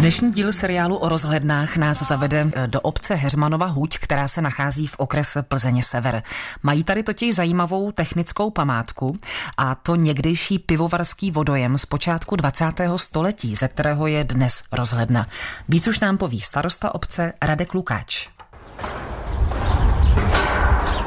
Dnešní díl seriálu o rozhlednách nás zavede eh, do obce Heřmanova Huť, která se nachází v okrese Plzeně Sever. Mají tady totiž zajímavou technickou památku a to někdejší pivovarský vodojem z počátku 20. století, ze kterého je dnes rozhledna. Víc už nám poví starosta obce Radek Lukáč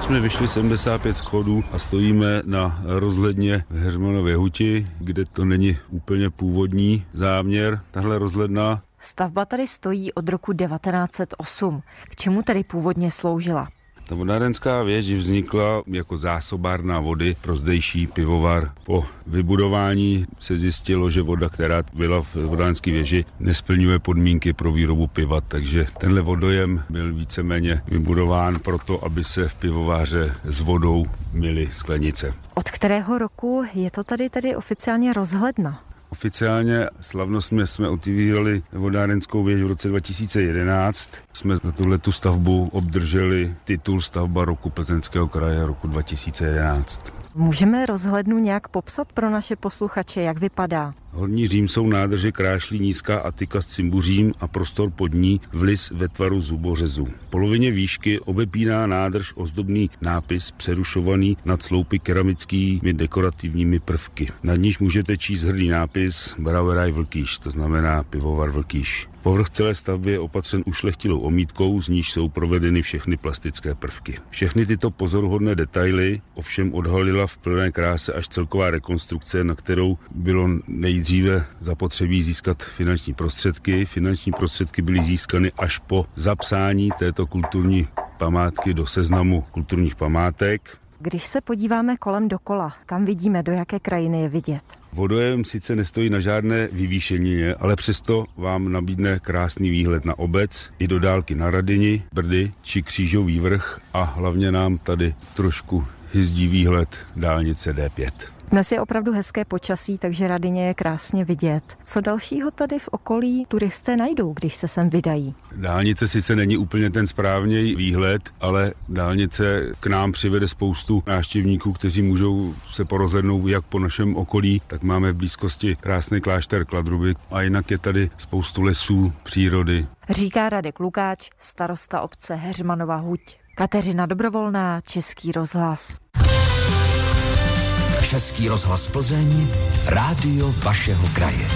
jsme vyšli 75 schodů a stojíme na rozhledně v Heřmanově huti, kde to není úplně původní záměr, tahle rozhledna. Stavba tady stojí od roku 1908. K čemu tedy původně sloužila? Ta vodárenská věž vznikla jako zásobárna vody pro zdejší pivovar. Po vybudování se zjistilo, že voda, která byla v vodárenské věži, nesplňuje podmínky pro výrobu piva, takže tenhle vodojem byl víceméně vybudován proto, aby se v pivováře s vodou myly sklenice. Od kterého roku je to tady tedy oficiálně rozhledna? Oficiálně slavnostně jsme otvírali vodárenskou věž v roce 2011. Jsme na tuhle tu stavbu obdrželi titul stavba roku Plzeňského kraje roku 2011. Můžeme rozhlednu nějak popsat pro naše posluchače, jak vypadá? Horní Řím jsou nádrže Krášlí nízká Atika s Cimbuřím a prostor pod ní vlis ve tvaru zubořezu. V polovině výšky obepíná nádrž ozdobný nápis přerušovaný nad sloupy keramickými dekorativními prvky. Nad níž můžete číst hrdý nápis Brauerei Vlkýš, to znamená pivovar Vlkýš. Povrch celé stavby je opatřen ušlechtilou omítkou, z níž jsou provedeny všechny plastické prvky. Všechny tyto pozoruhodné detaily ovšem odhalila v plné kráse až celková rekonstrukce, na kterou bylo nejdříve zapotřebí získat finanční prostředky. Finanční prostředky byly získány až po zapsání této kulturní památky do seznamu kulturních památek. Když se podíváme kolem dokola, kam vidíme, do jaké krajiny je vidět? Vodojem sice nestojí na žádné vyvýšenině, ale přesto vám nabídne krásný výhled na obec i do dálky na Radini, Brdy či Křížový vrch a hlavně nám tady trošku hyzdí výhled dálnice D5. Dnes je opravdu hezké počasí, takže Radině je krásně vidět. Co dalšího tady v okolí turisté najdou, když se sem vydají? Dálnice sice není úplně ten správný výhled, ale dálnice k nám přivede spoustu návštěvníků, kteří můžou se porozhlednout jak po našem okolí, tak máme v blízkosti krásný klášter Kladruby a jinak je tady spoustu lesů, přírody. Říká Radek Lukáč, starosta obce Heřmanova Huť. Kateřina Dobrovolná, Český rozhlas. Český rozhlas Plzeň, rádio vašeho kraje.